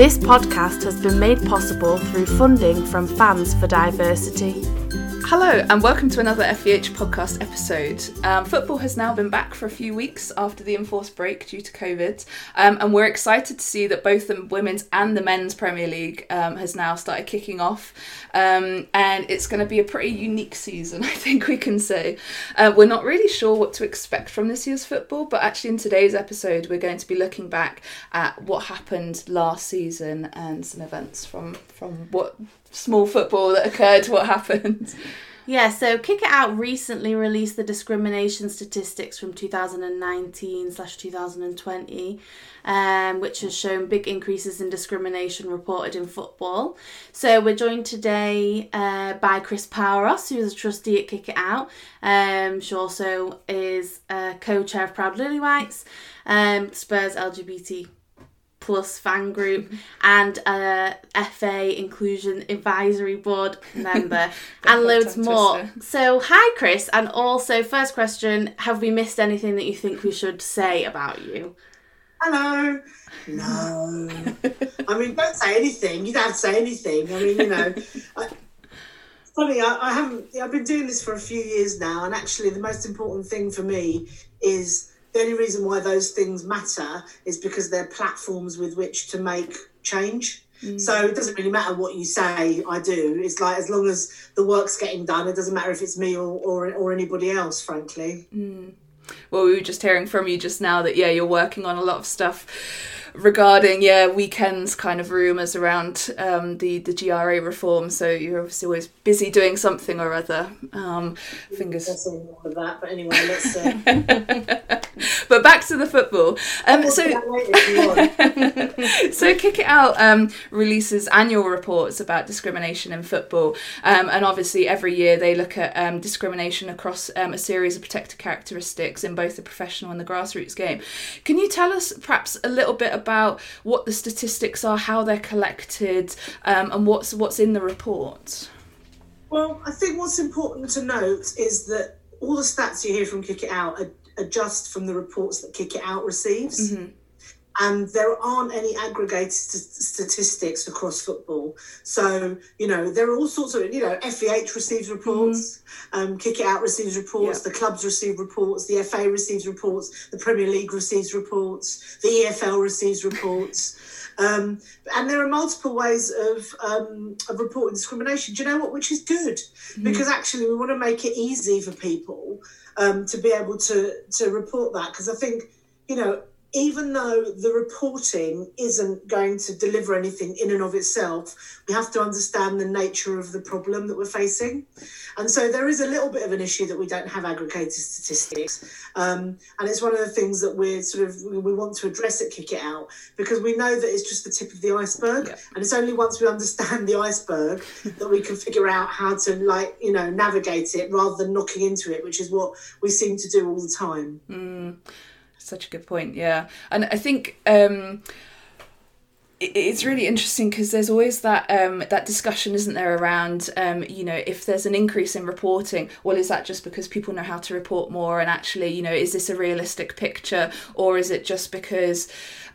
This podcast has been made possible through funding from Fans for Diversity. Hello, and welcome to another FvH podcast episode. Um, football has now been back for a few weeks after the enforced break due to COVID, um, and we're excited to see that both the women's and the men's Premier League um, has now started kicking off. Um, and it's going to be a pretty unique season, I think we can say. Uh, we're not really sure what to expect from this year's football, but actually, in today's episode, we're going to be looking back at what happened last season and some events from, from what small football that occurred, what happened. Yeah, so Kick It Out recently released the discrimination statistics from 2019 slash 2020, um, which has shown big increases in discrimination reported in football. So we're joined today uh, by Chris Paouros, who is a trustee at Kick It Out. Um, she also is a co-chair of Proud Lilywhites, um, Spurs LGBT plus fan group and a FA inclusion advisory board member and loads more. So hi Chris and also first question have we missed anything that you think we should say about you? Hello. No. I mean don't say anything. You don't have to say anything. I mean, you know, I, funny, I, I haven't I've been doing this for a few years now and actually the most important thing for me is the only reason why those things matter is because they're platforms with which to make change. Mm. So it doesn't really matter what you say, I do. It's like as long as the work's getting done, it doesn't matter if it's me or, or, or anybody else, frankly. Mm. Well, we were just hearing from you just now that, yeah, you're working on a lot of stuff regarding yeah weekends kind of rumours around um, the the GRA reform. So you're obviously always busy doing something or other. Um, fingers. of that, but anyway, let's. Uh... but back to the football. Um, so so kick it out um, releases annual reports about discrimination in football, um, and obviously every year they look at um, discrimination across um, a series of protected characteristics in both the professional and the grassroots game. Can you tell us perhaps a little bit about what the statistics are, how they're collected, um, and what's what's in the report? Well, I think what's important to note is that all the stats you hear from Kick It Out are, adjust from the reports that Kick It Out receives. Mm-hmm and there aren't any aggregated st- statistics across football. So, you know, there are all sorts of, you know, FvH receives reports, mm-hmm. um, Kick It Out receives reports, the clubs receive reports, the FA receives reports, the Premier League receives reports, the EFL receives reports. Um, and there are multiple ways of, um, of reporting discrimination. Do you know what? Which is good mm-hmm. because actually we want to make it easy for people um, to be able to to report that because I think you know even though the reporting isn't going to deliver anything in and of itself, we have to understand the nature of the problem that we're facing. And so there is a little bit of an issue that we don't have aggregated statistics. Um, and it's one of the things that we're sort of, we want to address at Kick It Out because we know that it's just the tip of the iceberg. Yeah. And it's only once we understand the iceberg that we can figure out how to, like, you know, navigate it rather than knocking into it, which is what we seem to do all the time. Mm such a good point. Yeah, and I think. Um, it's really interesting because there's always that um, that discussion, isn't there, around um, you know if there's an increase in reporting, well, is that just because people know how to report more, and actually, you know, is this a realistic picture, or is it just because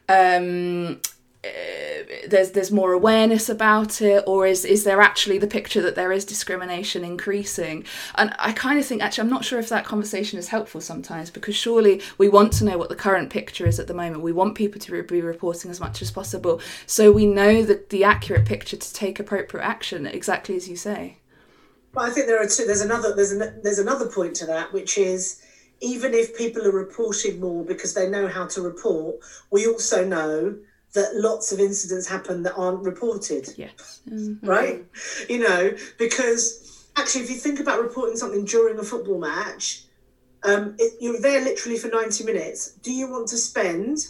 um, Uh, there's there's more awareness about it or is is there actually the picture that there is discrimination increasing? And i kind of think actually i'm not sure if that conversation is helpful sometimes because surely we want to know what the current picture is at the moment. We want people to be reporting as much as possible. So we know that the accurate picture to take appropriate action exactly as you say. Well i think there are two there's another there's an, there's another point to that which is even if people are reporting more because they know how to report we also know that lots of incidents happen that aren't reported. Yes. Mm-hmm. Right? You know, because actually, if you think about reporting something during a football match, um, it, you're there literally for 90 minutes. Do you want to spend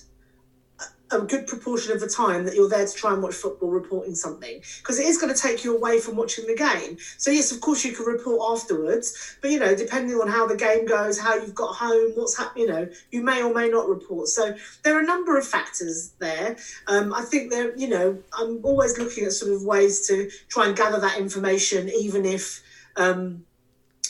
a good proportion of the time that you're there to try and watch football reporting something because it is going to take you away from watching the game. So yes of course you can report afterwards but you know depending on how the game goes how you've got home what's happening you know you may or may not report. So there are a number of factors there. Um, i think there you know i'm always looking at sort of ways to try and gather that information even if um,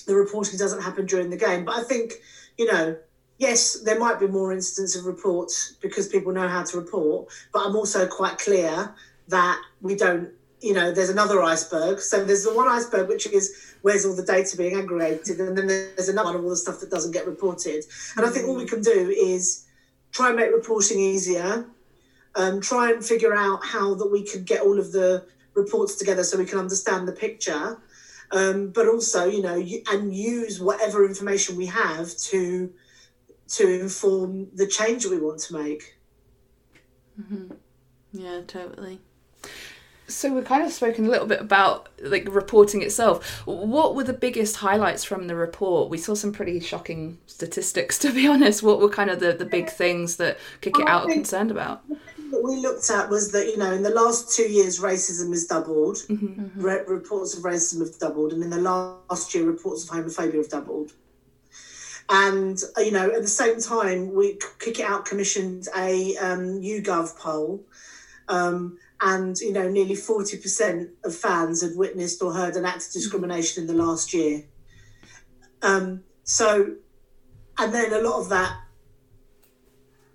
the reporting doesn't happen during the game. But i think you know yes, there might be more instances of reports because people know how to report, but I'm also quite clear that we don't you know there's another iceberg. So there's the one iceberg which is where's all the data being aggregated and then there's another one of all the stuff that doesn't get reported. And i think all we can do is try and make reporting easier um, try and figure out how that we can get all of the reports together so we can understand the picture. Um, but also you know and use whatever information we have to to inform the change we want to make mm-hmm. yeah totally so we've kind of spoken a little bit about like reporting itself. What were the biggest highlights from the report? We saw some pretty shocking statistics, to be honest. What were kind of the, the big things that Kick It Out are concerned about? What we looked at was that you know in the last two years racism has doubled. Mm-hmm. Re- reports of racism have doubled, and in the last year reports of homophobia have doubled. And you know at the same time, we Kick It Out commissioned a um, YouGov poll. Um, and you know nearly 40% of fans had witnessed or heard an act of discrimination in the last year um, so and then a lot of that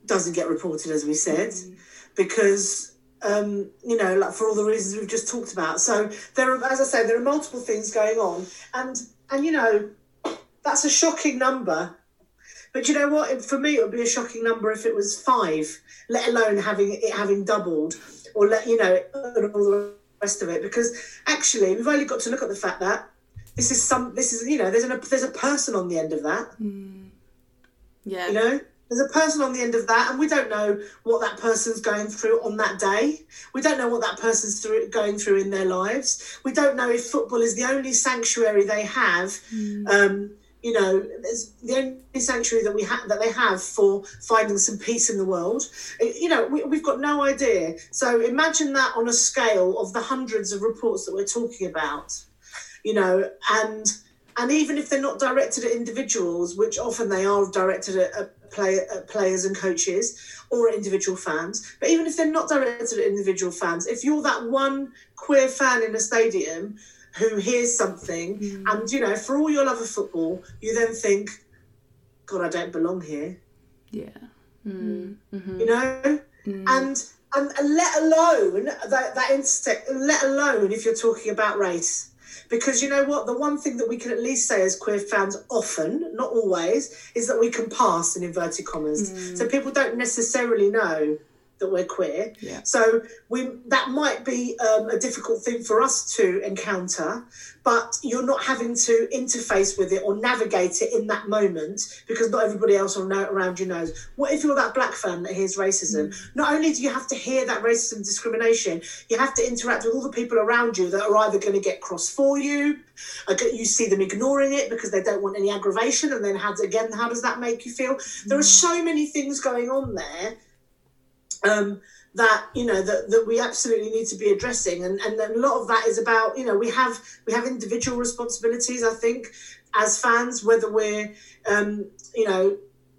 doesn't get reported as we said mm. because um, you know like for all the reasons we've just talked about so there are as i say there are multiple things going on and and you know that's a shocking number. But you know what? For me it would be a shocking number if it was five let alone having it having doubled or let you know all the rest of it. Because actually we've only got to look at the fact that this is some this is you know there's a there's a person on the end of that. Mm. yeah. You know there's a person on the end of that and we don't know what that person's going through on that day. We don't know what that person's through, going through in their lives. We don't know if football is the only sanctuary they have mm. um, you know, there's the only sanctuary that we have that they have for finding some peace in the world. Uh, you know, we, we've got no idea. So imagine that on a scale of the hundreds of reports that we're talking about. You know, and and even if they're not directed at individuals, which often they are directed at, at, play, at players and coaches or at individual fans, but even if they're not directed at individual fans, if you're that one queer fan in a stadium who hears something, mm. and you know, for all your love of football, you then think, God, I don't belong here. Yeah. Mm. Mm-hmm. You know, mm. and and let alone that that intersect, let alone if you're talking about race. Because you know what, the one thing that we can at least say as queer fans often, not always, is that we can pass in inverted commas. Mm. So people don't necessarily know that we're queer. Yeah. So we that might be um, a difficult thing for us to encounter, but you're not having to interface with it or navigate it in that moment because not everybody else around you knows. What if you're that black fan that hears racism? Mm. Not only do you have to hear that racism discrimination, you have to interact with all the people around you that are either going to get cross for you, you see them ignoring it because they don't want any aggravation, and then how again how does that make you feel? Mm. There are mm. so many things going on there um, that you know that, that we absolutely need to be addressing. And, and a lot of that is about you know we have we have individual responsibilities i think as fans whether we're um, you know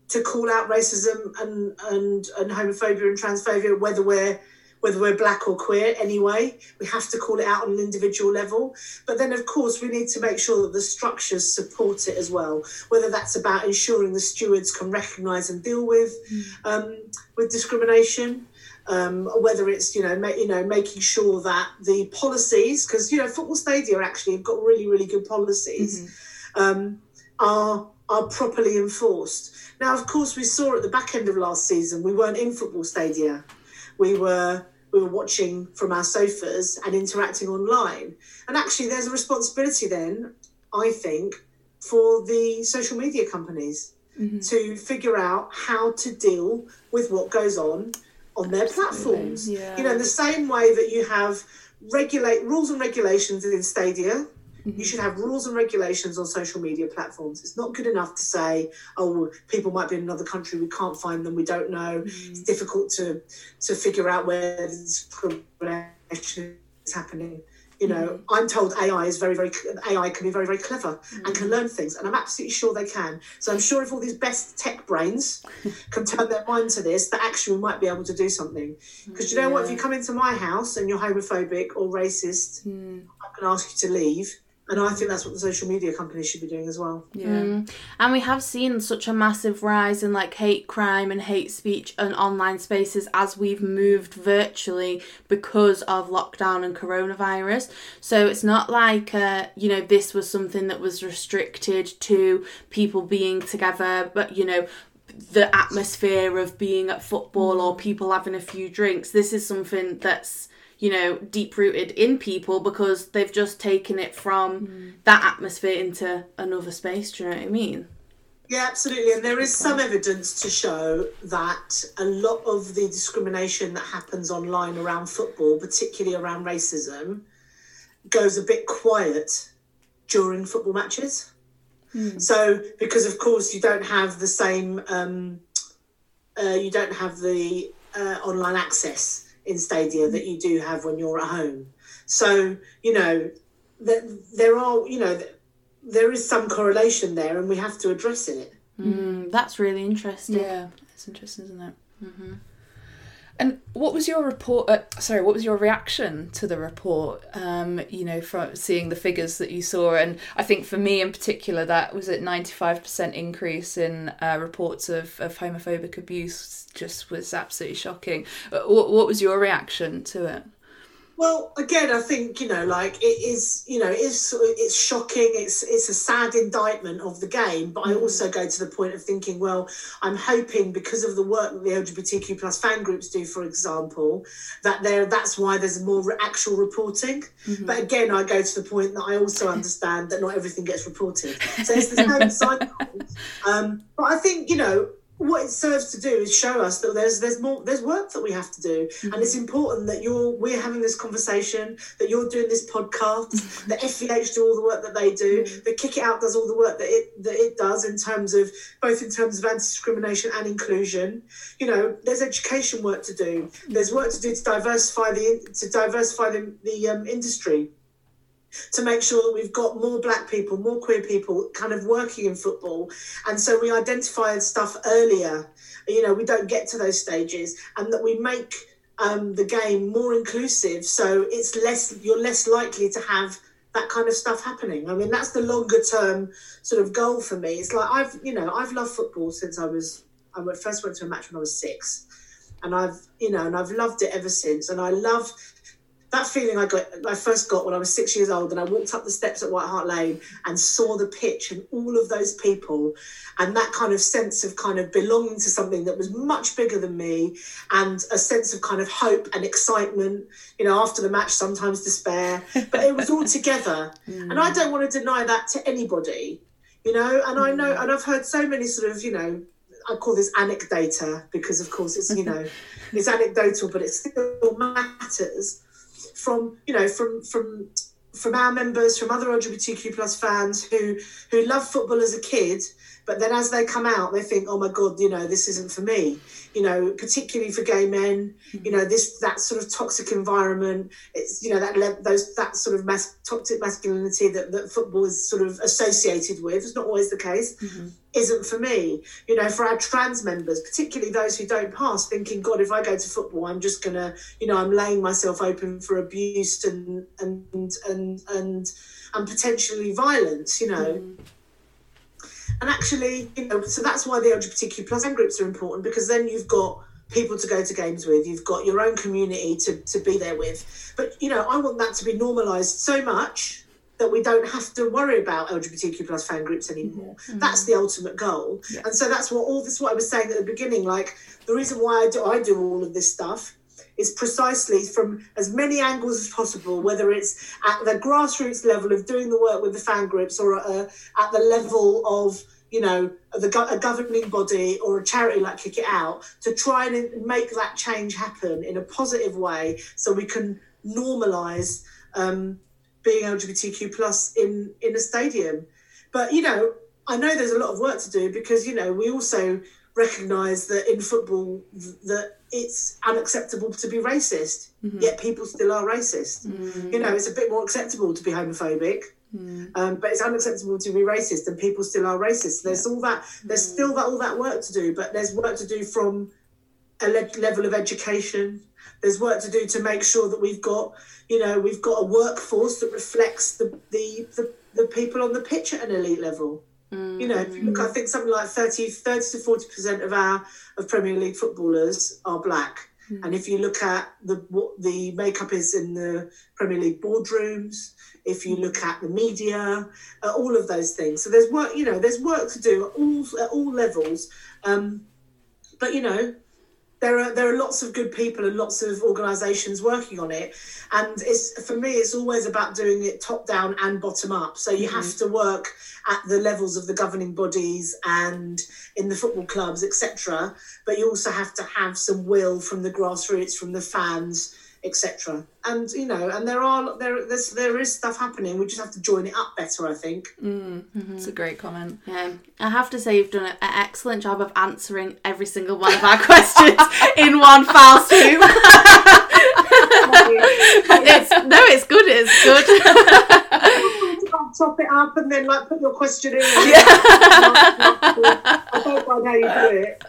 to call out racism and, and and homophobia and transphobia whether we're whether we're black or queer anyway we have to call it out on an individual level but then of course we need to make sure that the structures support it as well whether that's about ensuring the stewards can recognize and deal with mm. um, with discrimination um, whether it's you know ma- you know making sure that the policies because you know football stadia actually have got really really good policies mm-hmm. um, are are properly enforced now of course we saw at the back end of last season we weren't in football stadia we were we were watching from our sofas and interacting online. And actually, there's a responsibility then, I think, for the social media companies mm-hmm. to figure out how to deal with what goes on on their platforms. Yeah. You know, in the same way that you have regulate rules and regulations in Stadia Mm-hmm. You should have rules and regulations on social media platforms. It's not good enough to say, oh, people might be in another country, we can't find them, we don't know. Mm-hmm. It's difficult to to figure out where this discrimination is happening. You know, mm-hmm. I'm told AI is very, very AI can be very, very clever and can mm-hmm. learn things, and I'm absolutely sure they can. So I'm sure if all these best tech brains can turn their mind to this, that actually we might be able to do something. Because you know yeah. what, if you come into my house and you're homophobic or racist, mm. I can ask you to leave And I think that's what the social media companies should be doing as well. Yeah. Mm. And we have seen such a massive rise in like hate crime and hate speech and online spaces as we've moved virtually because of lockdown and coronavirus. So it's not like uh, you know this was something that was restricted to people being together, but you know the atmosphere of being at football or people having a few drinks. This is something that's you know, deep rooted in people because they've just taken it from mm. that atmosphere into another space. Do you know what I mean? Yeah, absolutely. And there is some evidence to show that a lot of the discrimination that happens online around football, particularly around racism, goes a bit quiet during football matches. Mm. So, because of course you don't have the same, um, uh, you don't have the uh, online access in Stadia that you do have when you're at home. So, you know, that there are, you know, there is some correlation there and we have to address it. Mm, that's really interesting. Yeah, it's interesting, isn't it? Mm-hmm. And what was your report? Uh, sorry, what was your reaction to the report? Um, you know, from seeing the figures that you saw, and I think for me in particular, that was at ninety five percent increase in uh, reports of, of homophobic abuse. Just was absolutely shocking. Uh, what, what was your reaction to it? Well, again, I think you know, like it is, you know, it's it's shocking. It's it's a sad indictment of the game. But I mm. also go to the point of thinking, well, I'm hoping because of the work that the LGBTQ plus fan groups do, for example, that there that's why there's more actual reporting. Mm-hmm. But again, I go to the point that I also understand that not everything gets reported. So it's the same cycle. Um, but I think you know what it serves to do is show us that there's there's more there's work that we have to do mm-hmm. and it's important that you're we're having this conversation that you're doing this podcast mm-hmm. that FvH do all the work that they do mm-hmm. that Kick It Out does all the work that it that it does in terms of both in terms of anti-discrimination and inclusion you know there's education work to do there's work to do to diversify the to diversify the, the um, industry to make sure that we've got more black people, more queer people kind of working in football. And so we identify stuff earlier. You know, we don't get to those stages and that we make um, the game more inclusive. So it's less, you're less likely to have that kind of stuff happening. I mean, that's the longer term sort of goal for me. It's like I've, you know, I've loved football since I was, I first went to a match when I was six. And I've, you know, and I've loved it ever since. And I love that feeling I got, I first got when I was six years old, and I walked up the steps at White Hart Lane and saw the pitch and all of those people, and that kind of sense of kind of belonging to something that was much bigger than me, and a sense of kind of hope and excitement. You know, after the match, sometimes despair, but it was all together, mm. and I don't want to deny that to anybody. You know, and I know, mm. and I've heard so many sort of, you know, I call this anecdata because, of course, it's you know, it's anecdotal, but it still matters from you know from from from our members, from other LGBTQ plus fans who who love football as a kid, but then as they come out, they think, oh my god, you know, this isn't for me. You know, particularly for gay men, mm-hmm. you know, this that sort of toxic environment. It's you know that those that sort of mas- toxic masculinity that that football is sort of associated with. It's not always the case. Mm-hmm isn't for me. You know, for our trans members, particularly those who don't pass, thinking, God, if I go to football, I'm just gonna, you know, I'm laying myself open for abuse and and and and and potentially violence. You know. Mm. And actually, you know, so that's why the LGBTQ plus groups are important because then you've got people to go to games with, you've got your own community to, to be there with. But you know, I want that to be normalized so much that we don't have to worry about LGBTQ plus fan groups anymore. Mm-hmm. That's the ultimate goal. Yeah. And so that's what all this what I was saying at the beginning. Like the reason why I do I do all of this stuff is precisely from as many angles as possible, whether it's at the grassroots level of doing the work with the fan groups or at, a, at the level of you know the, a governing body or a charity like Kick It Out to try and make that change happen in a positive way, so we can normalise um, being LGBTQ plus in in a stadium. But you know, I know there's a lot of work to do because you know we also recognise that in football that it's unacceptable to be racist, mm-hmm. yet people still are racist. Mm-hmm. You know, it's a bit more acceptable to be homophobic. Mm. Um, but it's unacceptable to be racist, and people still are racist. There's yeah. all that. There's mm. still that all that work to do, but there's work to do from a le- level of education. There's work to do to make sure that we've got, you know, we've got a workforce that reflects the the, the, the people on the pitch at an elite level. You know, if you look, I think something like 30, 30 to 40% of our of Premier League footballers are black. And if you look at the what the makeup is in the Premier League boardrooms, if you look at the media, uh, all of those things. So there's work, you know, there's work to do at all at all levels. Um, but you know, there are there are lots of good people and lots of organisations working on it, and it's for me it's always about doing it top down and bottom up. So you have mm-hmm. to work at the levels of the governing bodies and in the football clubs, etc. But you also have to have some will from the grassroots, from the fans, etc. And you know, and there are there there's, there is stuff happening. We just have to join it up better, I think. It's a great comment. Um, I have to say, you've done an excellent job of answering every single one of our questions in one foul swoop. it's, no, it's good. It's good. top it up and then like put your question in. I don't mind how you do it.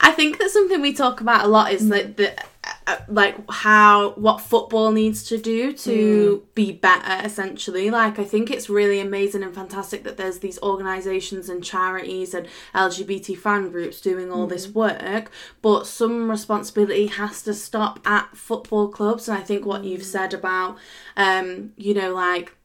I think that something we talk about a lot is like the Uh, like how what football needs to do to mm. be better essentially. Like i think it's really amazing and fantastic that there's these organizations and charities and lgbt fan groups doing all this mm. work but some responsibility has to stop at football clubs. And i think what you've mm. said about um you know like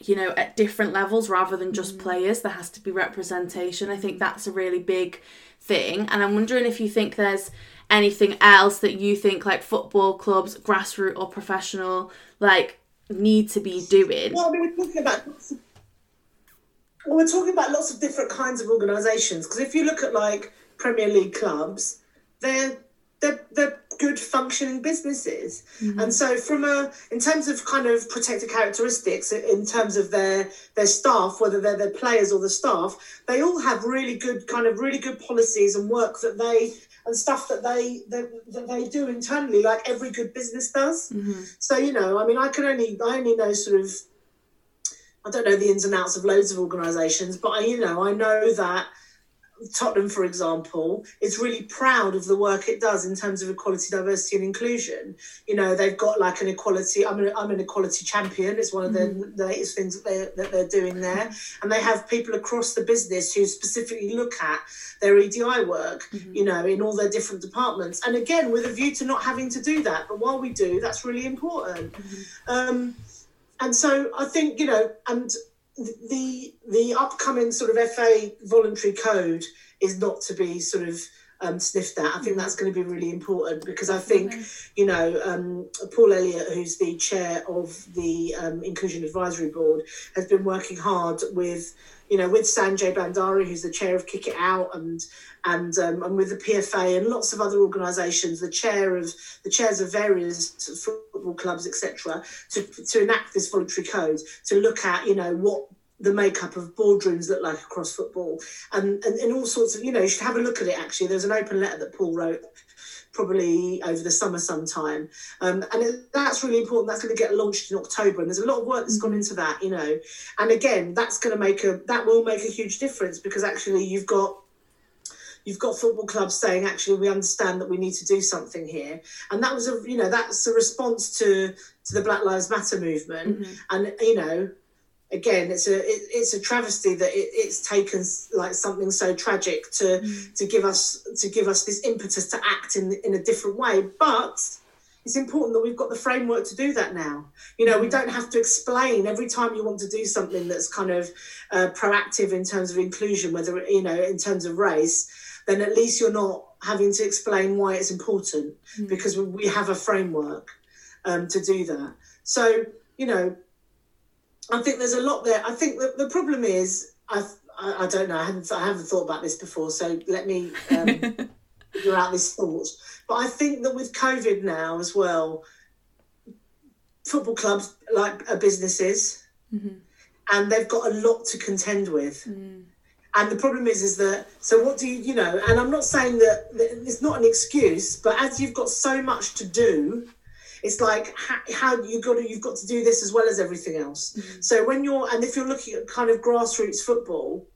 you know at different levels rather than just players there has to be representation. I think that's a really big thing. And i'm wondering if you think there's anything else that you think like football clubs grassroots or professional like need to be doing Well, I mean, we're talking about lots of, well, we're talking about lots of different kinds of organisations. Because if you look at like Premier League clubs, they're they're, they're good functioning businesses, mm-hmm. and so from a in terms of kind of protected characteristics, in terms of their their staff, whether they're their players or the staff, they all have really good kind of really good policies and work that they and stuff that they that, that they do internally, like every good business does. Mm-hmm. So you know, I mean, I can only I only know sort of I don't know the ins and outs of loads of organisations, but I, you know, I know that Tottenham, for example, is really proud of the work it does in terms of equality, diversity, and inclusion. You know, they've got like an equality. I'm an, I'm an equality champion. It's one of the, the latest things that they're, that they're doing there, and they have people across the business who specifically look at their EDI work. Mm-hmm. You know, in all their different departments, and again with a view to not having to do that. But while we do, that's really important. Mm-hmm. Um, and so I think you know, and the the upcoming sort of FA voluntary code is not to be sort of um, sniffed at. I think that's going to be really important because I think you know um, Paul Elliott, who's the chair of the um, Inclusion Advisory Board, has been working hard with you know with Sanjay Bhandari, who's the chair of Kick It Out, and and um, and with the PFA and lots of other organisations, the chair of the chairs of various football clubs, etc., to to enact this voluntary code to look at you know what the makeup of boardrooms look like across football. And, and and all sorts of you know you should have a look at it actually. There's an open letter that paul wrote probably over the summer sometime. Um, and it, that's really important. That's going to get launched in october and there's a lot of work that's gone into that you know. And again that's going to make a that will make a huge difference because actually you've got you've got football clubs saying actually we understand that we need to do something here. And that was a you know that's a response to to the black lives matter movement. And you know again it's a it, it's a travesty that it, it's taken like something so tragic to to give us to give us this impetus to act in in a different way but it's important that we've got the framework to do that now. You know, we don't have to explain every time you want to do something that's kind of uh, proactive in terms of inclusion, whether, you know, in terms of race, then at least you're not having to explain why it's important because we- we have a framework um, to do that. So, you know, I think there's a lot there. I think the, the problem is, I've, I, I don't know, I haven't, I haven't thought about this before, so let me um, figure out this thought. But I think that with COVID now as well, football clubs like are businesses, and they've got a lot to contend with. And the problem is, is that so what do you, you know? And I'm not saying that, that it's not an excuse, but as you've got so much to do, it's like how, how you got to you've got to do this as well as everything else. So when you're and if you're looking at kind of grassroots football,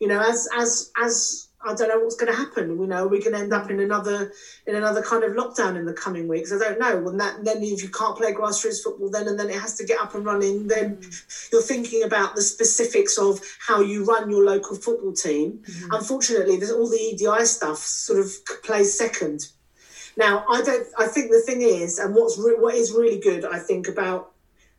you know, as as as I don't know what's going to happen. You know, we're going to end up in another in another kind of lockdown in the coming weeks. I don't know. When that then if you can't play grassroots football, then and then it has to get up and running. Then mm. you're thinking about the specifics of how you run your local football team. Mm-hmm. Unfortunately, there's all the EDI stuff sort of plays second. Now, I don't. I think the thing is, and what's re- what is really good, I think about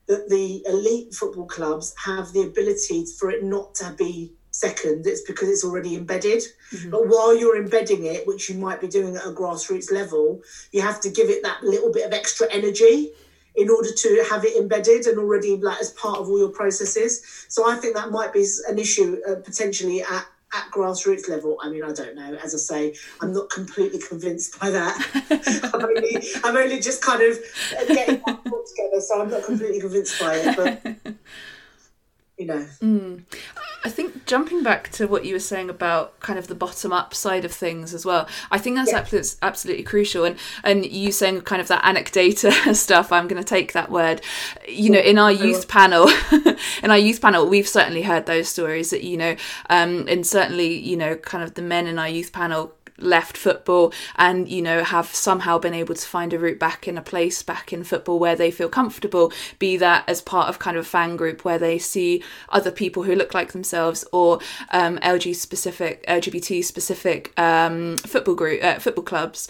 that the elite football clubs have the ability for it not to be second, it's because it's already embedded. Mm-hmm. But while you're embedding it, which you might be doing at a grassroots level, you have to give it that little bit of extra energy in order to have it embedded and already like as part of all your processes. So I think that might be an issue uh, potentially at at grassroots level, I mean, I don't know. As I say, I'm not completely convinced by that. I'm, only, I'm only just kind of getting my thoughts together, so I'm not completely convinced by it. But you know. Mm. I think jumping back to what you were saying about kind of the bottom up side of things as well, I think that's absolutely crucial. And and you saying kind of that anecdata stuff, I'm going to take that word. You know, in our youth panel, in our youth panel, we've certainly heard those stories that you know, um, and certainly you know, kind of the men in our youth panel left football and you know have somehow been able to find a route back in a place back in football where they feel comfortable be that as part of kind of a fan group where they see other people who look like themselves or um, LG specific LGBT specific um, football group uh, football clubs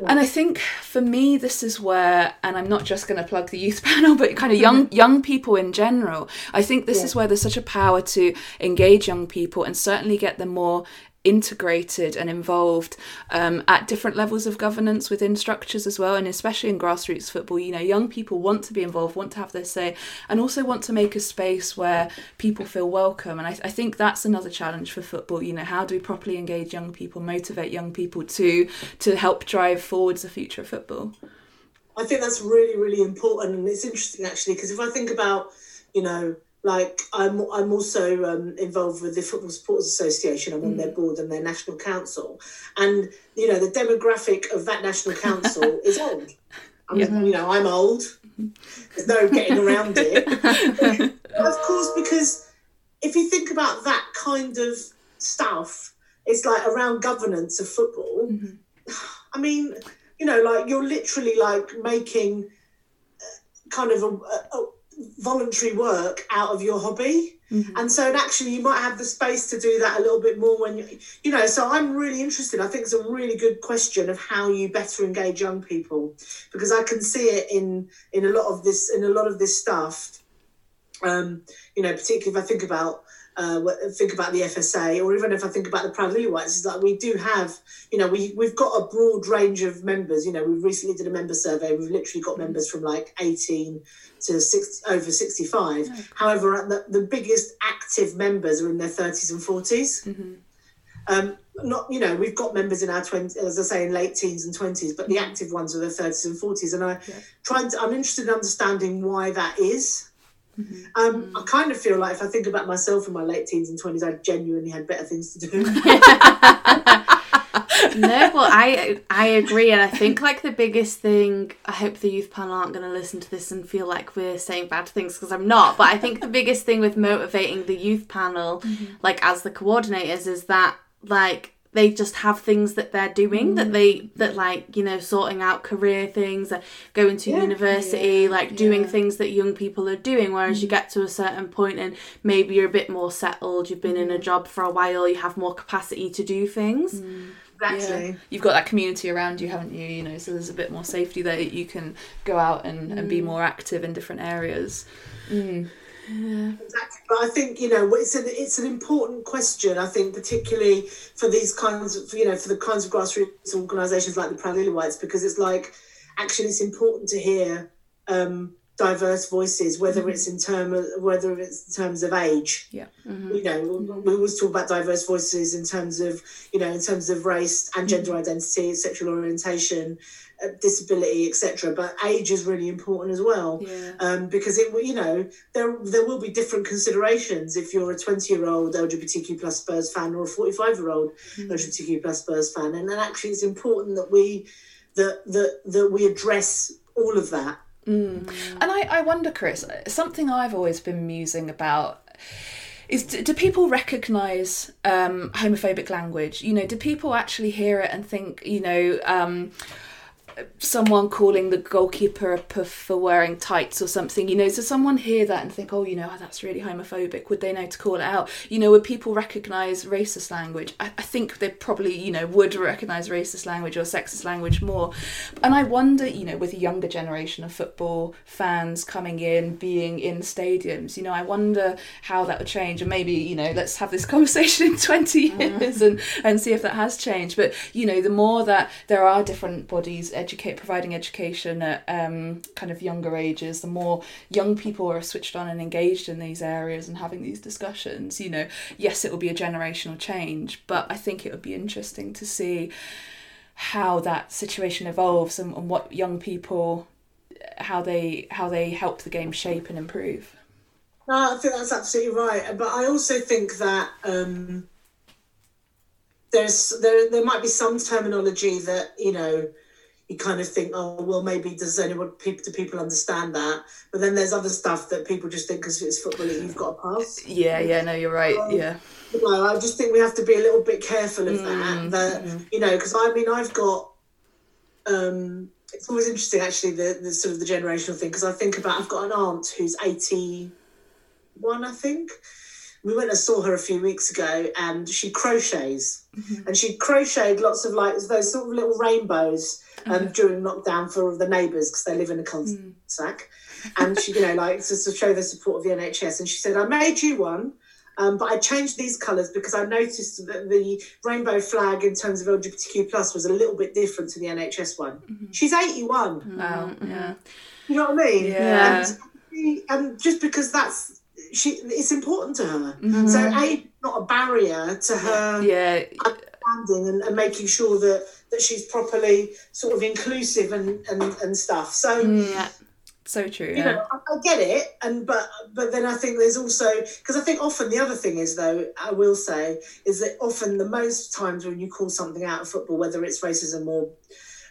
yeah. and I think for me this is where and I'm not just going to plug the youth panel but kind of young young people in general I think this yeah. is where there's such a power to engage young people and certainly get them more integrated and involved um, at different levels of governance within structures as well and especially in grassroots football. You know young people want to be involved want to have their say and also want to make a space where people feel welcome. And I, I think that's another challenge for football. You know how do we properly engage young people motivate young people to to help drive forwards the future of football? I think that's really really important and it's interesting actually because if I think about you know like I'm, I'm also um, involved with the Football Supporters Association. I'm on mm. their board and their national council, and you know the demographic of that national council is old. I'm, yeah. you know, I'm old. There's no getting around it. of course, because if you think about that kind of stuff, it's like around governance of football. Mm-hmm. I mean, you know, like you're literally like making uh, kind of a, a voluntary work out of your hobby. Mm-hmm. And so, and actually, you might have the space to do that a little bit more when you, you know. So, I'm really interested. I think it's a really good question of how you better engage young people, because I can see it in in a lot of this in a lot of this stuff. Um, you know, particularly if I think about uh, think about the FSA, or even if I think about the Proud Lilywhites, is that we do have, you know, we we've got a broad range of members. You know, we recently did a member survey. We've literally got members from like eighteen to six, over sixty five. Oh, However, the, the biggest active members are in their thirties and 40s mm-hmm. Um, not, you know, we've got members in our twenties, as I say, in late teens and twenties, but the mm-hmm. active ones are the thirties and forties. And I yeah. trying to, I'm interested in understanding why that is. Mm-hmm. Um, I kind of feel like if I think about myself in my late teens and twenties, I genuinely had better things to do. no, well, I I agree, and I think like the biggest thing. I hope the youth panel aren't going to listen to this and feel like we're saying bad things because I'm not. But I think the biggest thing with motivating the youth panel, mm-hmm. like as the coordinators, is that like they just have things that they're doing mm. that they that like you know sorting out career things going to yeah. university yeah. like doing things that young people are doing whereas mm. you get to a certain point and maybe you're a bit more settled you've been mm. in a mm. job for a while you have more capacity to do things mm. Exactly. Yeah. You've got that community around you, haven't you? You know, so there's a bit more safety there. That you can go out and, and be mm. more active in different areas. Mm. Exactly. But I think you know it's an it's an important question. I think particularly for these kinds of you know for the kinds of grassroots organisations like the Proud Lilywhites because it's like actually it's important to hear um, diverse voices, whether mm-hmm. it's in term of, whether it's in terms of age. Yeah. Mm-hmm. You know, we always talk about diverse voices in terms of you know in terms of race and gender mm-hmm. identity, sexual orientation, uh, disability, etc. But age is really important as well, yeah. um, because it you know there there will be different considerations if you're a 20 year old LGBTQ plus Spurs fan or a 45 year old mm. LGBTQ plus Spurs fan, and then actually it's important that we that that that we address all of that. Mm. And I, I wonder, Chris, something I've always been musing about is do, do people recognize um, homophobic language you know do people actually hear it and think you know um, someone calling the goalkeeper a puff for wearing tights or something, you know, does someone hear that and think, oh, you know, oh, that's really homophobic? Would they know to call it out? You know, would people recognise racist language? I, I think they probably, you know, would recognise racist language or sexist language more. And I wonder, you know, with a younger generation of football fans coming in, being in stadiums, you know, I wonder how that would change. And maybe, you know, let's have this conversation in 20 mm. years and, and see if that has changed. But, you know, the more that there are different bodies, educate providing education at um, kind of younger ages, the more young people are switched on and engaged in these areas and having these discussions, you know, yes, it will be a generational change, but I think it would be interesting to see how that situation evolves and, and what young people how they how they help the game shape and improve. No, I think that's absolutely right. But I also think that um, there's there there might be some terminology that you know you kind of think, oh well, maybe does anyone people do people understand that? But then there's other stuff that people just think because it's football, you've got to pass. Yeah, yeah, no, you're right. Um, yeah. You know, I just think we have to be a little bit careful of that. Mm, that mm. you know, because I mean, I've got. Um, it's always interesting, actually, the, the sort of the generational thing because I think about I've got an aunt who's eighty one, I think. We went and saw her a few weeks ago, and she crochets, mm-hmm. and she crocheted lots of like those sort of little rainbows um, mm. during lockdown for the neighbours because they live in a cul-de-sac. Mm. And she, you know, like to, to show the support of the NHS. And she said, I made you one. Um, but I changed these colours because I noticed that the rainbow flag in terms of LGBTQ plus was a little bit different to the NHS one. Mm-hmm. She's 81. Mm-hmm. Wow. Yeah. You know what I mean? Yeah. And, and just because that's she it's important to her. Mm-hmm. So a not a barrier to her yeah. understanding and, and making sure that that she's properly sort of inclusive and and, and stuff. So mm, yeah. So true. You yeah. know, I, I, get it, and but but then I think there's also because I think often the other thing is though I will say is that often the most times when you call something out of football, whether it's racism or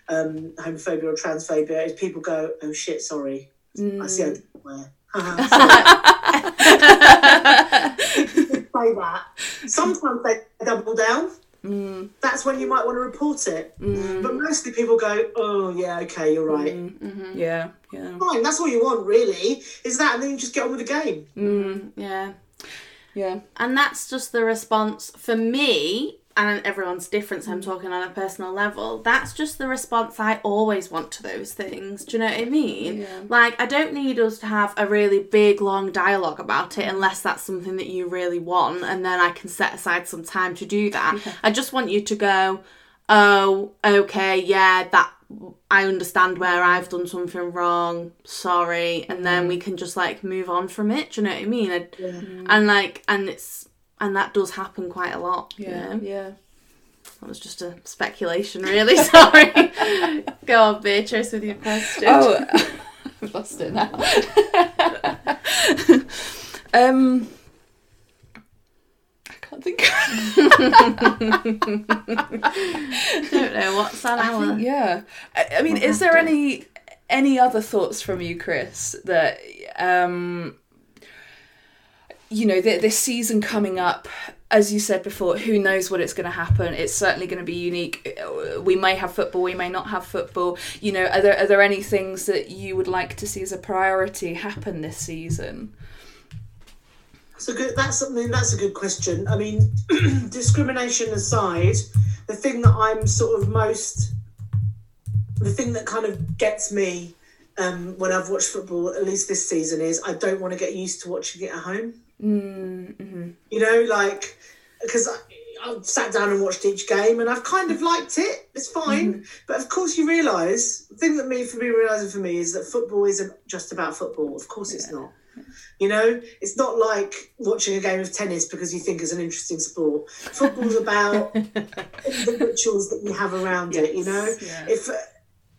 um, homophobia or transphobia, is people go, "Oh shit, sorry, mm. I see I didn't wear." say that. Sometimes they double down. Mm. That's when you might want to report it. Mm. But mostly people go, "Oh yeah, okay, you're right." Mm. Mm-hmm. Yeah, yeah. Fine. That's all you want, really, is that, and then you just get on with the game. Mm. Yeah, yeah. And that's just the response for me and everyone's different, so I'm mm. talking on a personal level. That's just the response I always want to those things. Do you know what I mean? Yeah. Like, I don't need us to have a really big, long dialogue about it unless that's something that you really want, and then I can set aside some time to do that. Yeah. I just want you to go, oh, okay, yeah, that I understand where I've done something wrong. Sorry, and then mm. we can just like move on from it. Do you know what I mean? And, yeah. and like, and it's and that does happen quite a lot. Yeah, you know? yeah. That was just a speculation, really. Sorry. Go on, Beatrice, with your question. Oh, I've lost it now. um, I can't think. don't know what's that hour. Think, yeah, I, I mean, is there any any other thoughts from you, Chris? That um you know, this season coming up, as you said before, who knows what it's going to happen? It's certainly going to be unique. We may have football, we may not have football. You know, are there are there any things that you would like to see as a priority happen this season? So good. That's something. That's a good question. I mean, discrimination aside, the thing that I'm sort of most, the thing that kind of gets me um, when I've watched football, at least this season, is I don't want to get used to watching it at home. Mm-hmm. You know, like because I, I've sat down and watched each game and I've kind of liked it. It's fine, mm-hmm. but of course you realise the thing that me for me realising for me is that football isn't just about football. Of course it's not. You know, it's not like watching a game of tennis because you think it's an interesting sport. Football's about the rituals that you have around yes. it. You know, yeah. if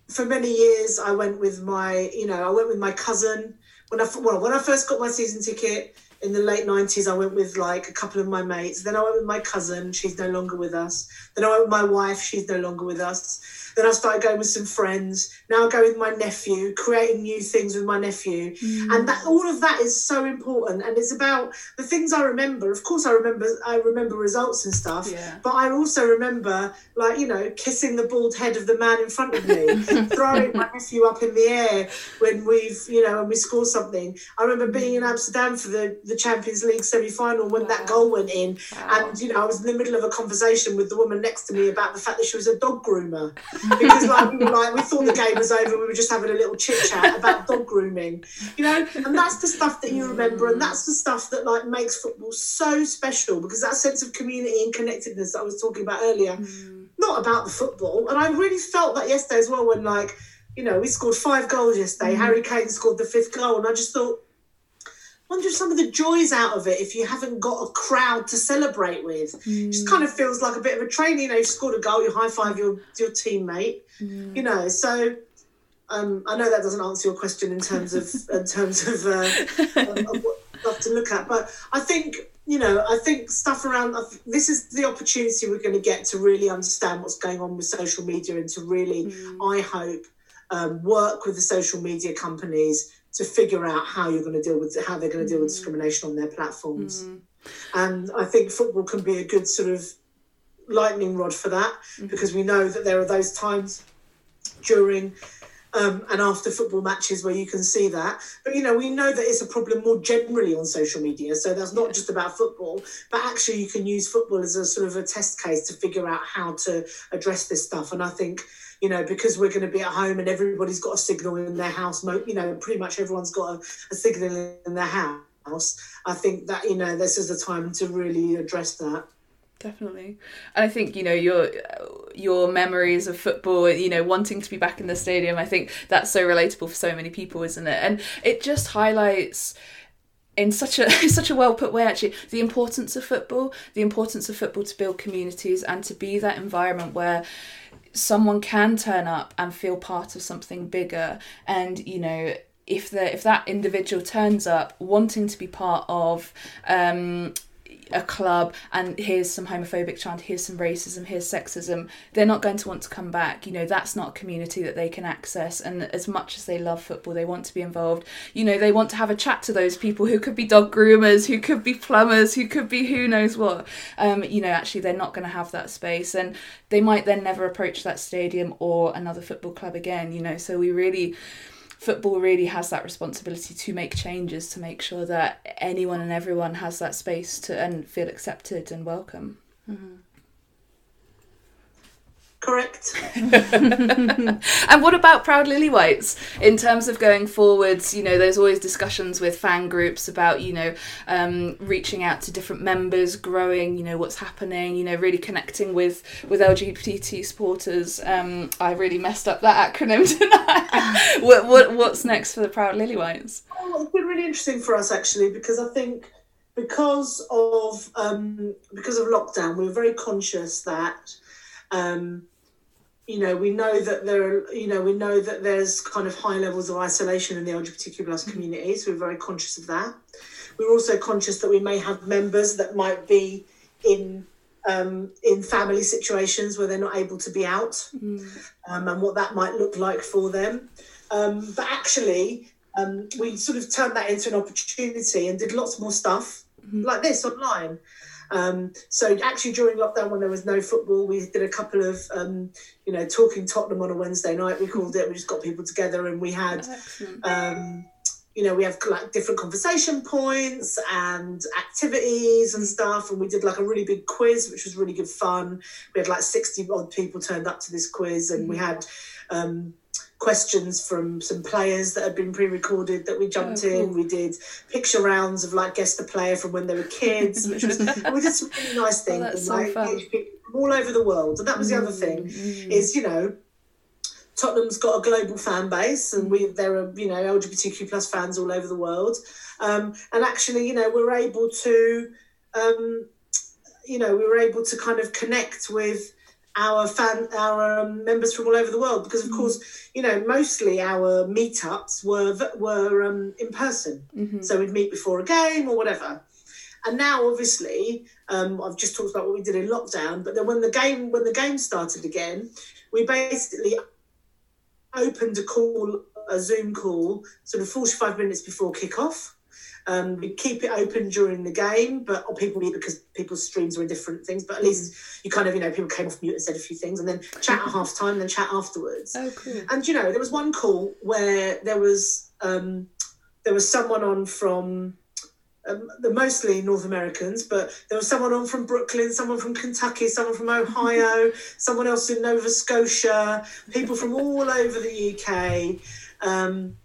for many years I went with my, you know, I went with my cousin when I well when I first got my season ticket in the late 90s, I went with like a couple of my mates. Then I went with my cousin. She's no longer with us. Then I went with my wife. She's no longer with us. Then I started going with some friends. Now I go with my nephew, creating new things with my nephew, mm. and that all of that is so important. And it's about the things I remember. Of course, I remember I remember results and stuff, yeah. but I also remember like you know kissing the bald head of the man in front of me, throwing my nephew up in the air when we've you know when we score something. I remember being in Amsterdam for the the Champions League semi final when wow. that goal went in, wow. and you know I was in the middle of a conversation with the woman next to me about the fact that she was a dog groomer because like we were like we thought the game was over, we were just having a little chit chat about dog grooming, you know, and that's the stuff that you remember, and that's the stuff that like makes football so special because that sense of community and connectedness that I was talking about earlier, mm. not about the football, and I really felt that yesterday as well when like you know we scored five goals yesterday, mm. Harry Kane scored the fifth goal, and I just thought wonder if some of the joys out of it if you haven't got a crowd to celebrate with. Mm. Just kind of feels like a bit of a training. You know, you scored a goal, you high five your your teammate. Mm. You know, so um, I know that doesn't answer your question in terms of in terms of, uh, of, of what stuff to look at, but I think you know I think stuff around this is the opportunity we're going to get to really understand what's going on with social media and to really, mm. I hope, um, work with the social media companies to figure out how you're going to deal with how they're going to deal with mm. discrimination on their platforms. Mm. And I think football can be a good sort of lightning rod for that mm. because we know that there are those times during um, and after football matches where you can see that. But you know, we know that it's a problem more generally on social media. So that's not just about football, but actually you can use football as a sort of a test case to figure out how to address this stuff. And I think you know, because we're going to be at home and everybody's got a signal in their house, you know, pretty much everyone's got a, a signal in their house. I think that, you know, this is the time to really address that. Definitely. And i think you know your your memories of football you know wanting to be back in the stadium i think that's so relatable for so many people isn't it? And it just highlights in such a such a well put way actually the importance of football the importance of football to build communities and to be that environment where someone can turn up and feel part of something bigger and you know if the if that individual turns up wanting to be part of um, a club and here's some homophobic chant, here's some racism, here's sexism, they're not going to want to come back. You know, that's not a community that they can access. And as much as they love football, they want to be involved. You know, they want to have a chat to those people who could be dog groomers, who could be plumbers, who could be who knows what. Um, you know, actually, they're not going to have that space. And they might then never approach that stadium or another football club again, you know. So we really football really has that responsibility to make changes to make sure that anyone and everyone has that space to and feel accepted and welcome. Mm-hmm. Correct. and what about Proud Lilywhites in terms of going forwards? You know, there's always discussions with fan groups about you know um, reaching out to different members, growing. You know what's happening. You know, really connecting with with LGBT supporters. Um, I really messed up that acronym tonight. what, what what's next for the Proud Lilywhites? Oh, it's been really interesting for us actually because I think because of um, because of lockdown, we were very conscious that. Um, you know, we know that there are, you know, we know that there's kind of high levels of isolation in the LGBTQ plus community, so we're very conscious of that. We're also conscious that we may have members that might be in um, in family situations where they're not able to be out, mm. um, and what that might look like for them. Um, but actually, um, we sort of turned that into an opportunity and did lots more stuff mm-hmm. like this online. Um, so actually, during lockdown, when there was no football, we did a couple of, um, you know, talking Tottenham on a Wednesday night. We called it. We just got people together, and we had, um, you know, we have like different conversation points and activities and stuff. And we did like a really big quiz, which was really good fun. We had like sixty odd people turned up to this quiz, and we mm. had. Um, questions from some players that had been pre-recorded that we jumped oh, cool. in. We did picture rounds of like guess the player from when they were kids, which was we did some really nice things. Oh, so like, from all over the world, and that was the other thing mm. is you know. Tottenham's got a global fan base, and we there are you know LGBTQ plus fans all over the world, um, and actually you know we're able to, um, you know we were able to kind of connect with our fan our um, members from all over the world because of mm course you know mostly our meetups were were um, in person mm-hmm. so we'd meet before a game or whatever and now obviously um, I've just talked about what we did in lockdown but then when the game when the game started again we basically opened a call, a Zoom call, sort of 45 minutes before kickoff. Um, we keep it open during the game, but or people need because people's streams are in different things. But at least you kind of, you know, people came off mute and said a few things, and then chat at half time, then chat afterwards. Oh, cool. And you know, there was one call where there was um, there was someone on from um, the mostly North Americans, but there was someone on from Brooklyn, someone from Kentucky, someone from Ohio, someone else in Nova Scotia, people from all over the UK. Um,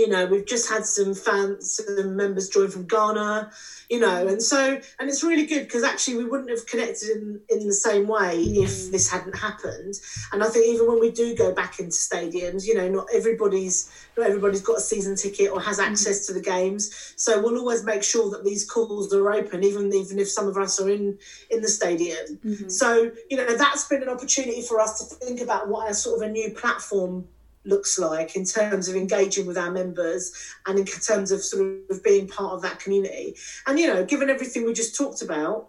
you know, we've just had some fans, some members join from Ghana, you know, mm. and so, and it's really good because actually we wouldn't have connected in, in the same way mm. if this hadn't happened. And I think even when we do go back into stadiums, you know, not everybody's, not everybody's got a season ticket or has mm. access to the games. So we'll always make sure that these calls are open, even, even if some of us are in, in the stadium. Mm-hmm. So, you know, that's been an opportunity for us to think about what a sort of a new platform looks like in terms of engaging with our members and in terms of sort of being part of that community. And you know, given everything we just talked about,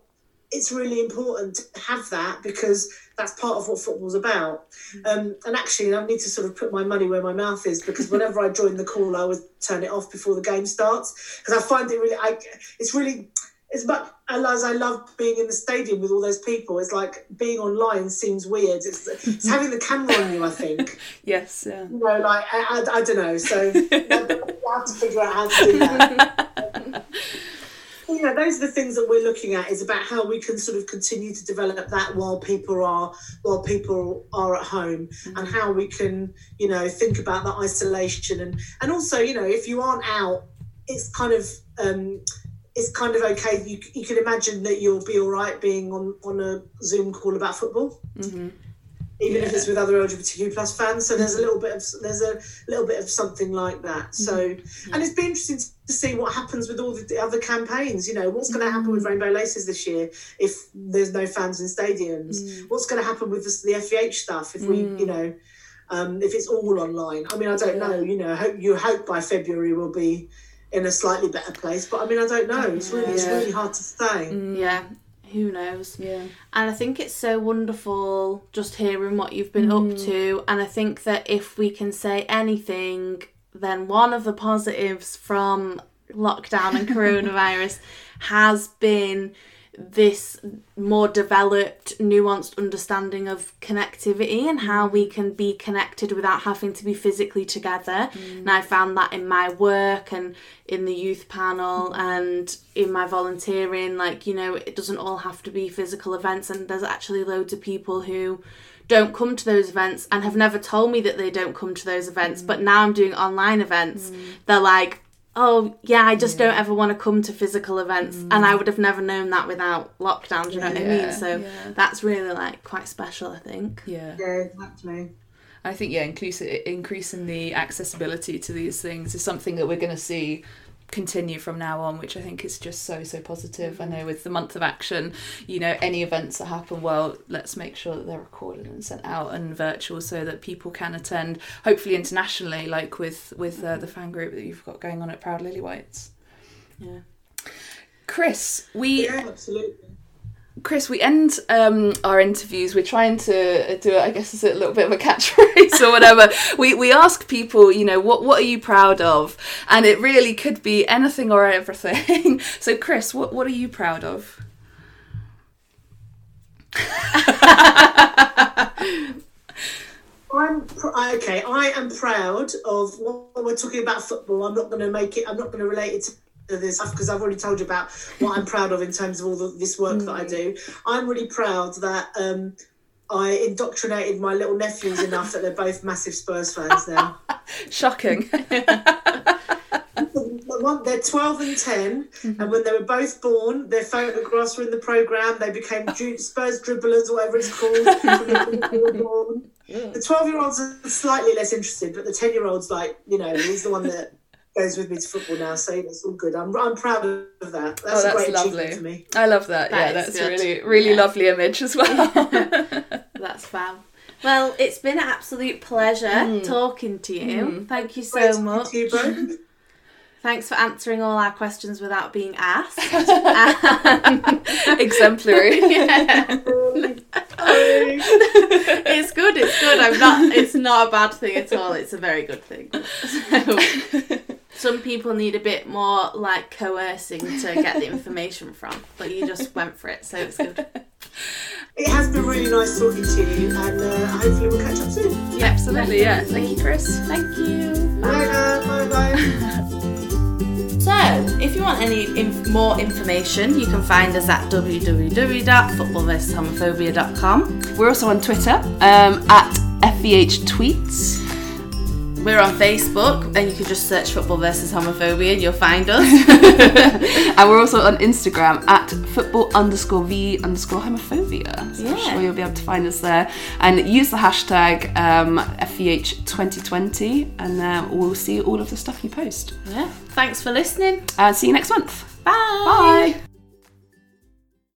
it's really important to have that because that's part of what football's about. Um, and actually, I need to sort of put my money where my mouth is because whenever I join the call, I would turn it off before the game starts because I find it really, I, it's really as as I love being in the stadium with all those people, it's like being online seems weird. It's, it's having the camera on you, I think. Yes, yeah. You know, like I, I, I don't know. So I have to figure out how to do that. you know, those are the things that we're looking at. Is about how we can sort of continue to develop that while people are while people are at home, and how we can, you know, think about that isolation and and also, you know, if you aren't out, it's kind of. Um, it's kind of okay. You, you can imagine that you'll be all right being on, on a Zoom call about football, Mm-hmm. even if it's with other LGBTQ plus fans. So there's a little bit of there's a little bit of something like that. So and it's been interesting to see what happens with all the other campaigns. You know, what's going to happen with Rainbow Laces this year if there's no fans in stadiums? What's going to happen with the, the FvH stuff if we, you know, um, if it's all online? I mean, I don't know. You know, hope you hope by February we'll be in a slightly better place. But I mean, I don't know. It's really, it's really hard to say. Mm. Yeah, who knows? Yeah. And I think it's so wonderful just hearing what you've been up mm. to. And I think that if we can say anything, then one of the positives from lockdown and coronavirus has been this more developed, nuanced understanding of connectivity and how we can be connected without having to be physically together. Mm. And I found that in my work and in the youth panel and in my volunteering. Like, you know, it doesn't all have to be physical events, and there's actually loads of people who don't come to those events and have never told me that they don't come to those events. Mm. But now i'm doing online events. Mm. They're like oh yeah i just don't ever want to come to physical events and i mm. would have never known that without lockdown do you know what i mean so yeah. that's really like quite special i think Yeah. Yeah, exactly. I think yeah, increase, increasing the accessibility to these things is something that we're going to see continue from now on, which I think is just so so positive. I know with the month of action, you know, any events that happen, well, let's make sure that they're recorded and sent out and virtual so that people can attend, hopefully internationally, like with with uh, the fan group that you've got going on at Proud Lilywhites. yeah Chris, we Yeah, absolutely. Chris, we end um, our interviews. We're trying to do it. I guess it's a little bit of a catchphrase or whatever. we we ask people, you know, what what are you proud of? And it really could be anything or everything. so, Chris, what what are you proud of? I'm pr- okay. I am proud of when we're talking about football. I'm not going to make it. I'm not going to relate it to this stuff because I've already told you about what I'm proud of in terms of all the, this work that I do. I'm really proud that um, I indoctrinated my little nephews enough that they're both massive Spurs fans now. Shocking. One- They're 12 and 10, Mm-hmm. and when they were both born, their photographs were in the programme. They became Spurs dribblers, or whatever it's called. when they were born. The 12 year olds are slightly less interested, but the 10 year old's like, you know, he's the one that goes with me to football now, so it's all good. I'm, I'm proud of that. That's, Oh, a that's great lovely. achievement for me. I love that. That yeah, that's good. really really Yeah. lovely image as well. that's fab well it's been an absolute pleasure mm. talking to you mm. thank you so to much meet you both. Thanks for answering all our questions without being asked. Um, Exemplary. yeah. it's good. It's good. I'm not. It's not a bad thing at all. It's a very good thing. So, some people need a bit more like coercing to get the information from, but you just went for it, so it's good. It has been really nice talking to you, and uh, hopefully we'll catch up soon. Yeah, absolutely. Yeah. Thank you, Chris. Thank you. Bye, bye, bye. So, if you want any inf- more information, you can find us at www.footballversushomophobia.com. We're also on Twitter um, at FVH Tweets. We're on Facebook, and you can just search Football versus Homophobia and you'll find us. and we're also on Instagram at football underscore v underscore homophobia. So I'm Yeah. sure you'll be able to find us there. And use the hashtag um, FVH2020 and uh, we'll see all of the stuff you post. yeah. Thanks for listening. Uh, see you next month. Bye. Bye.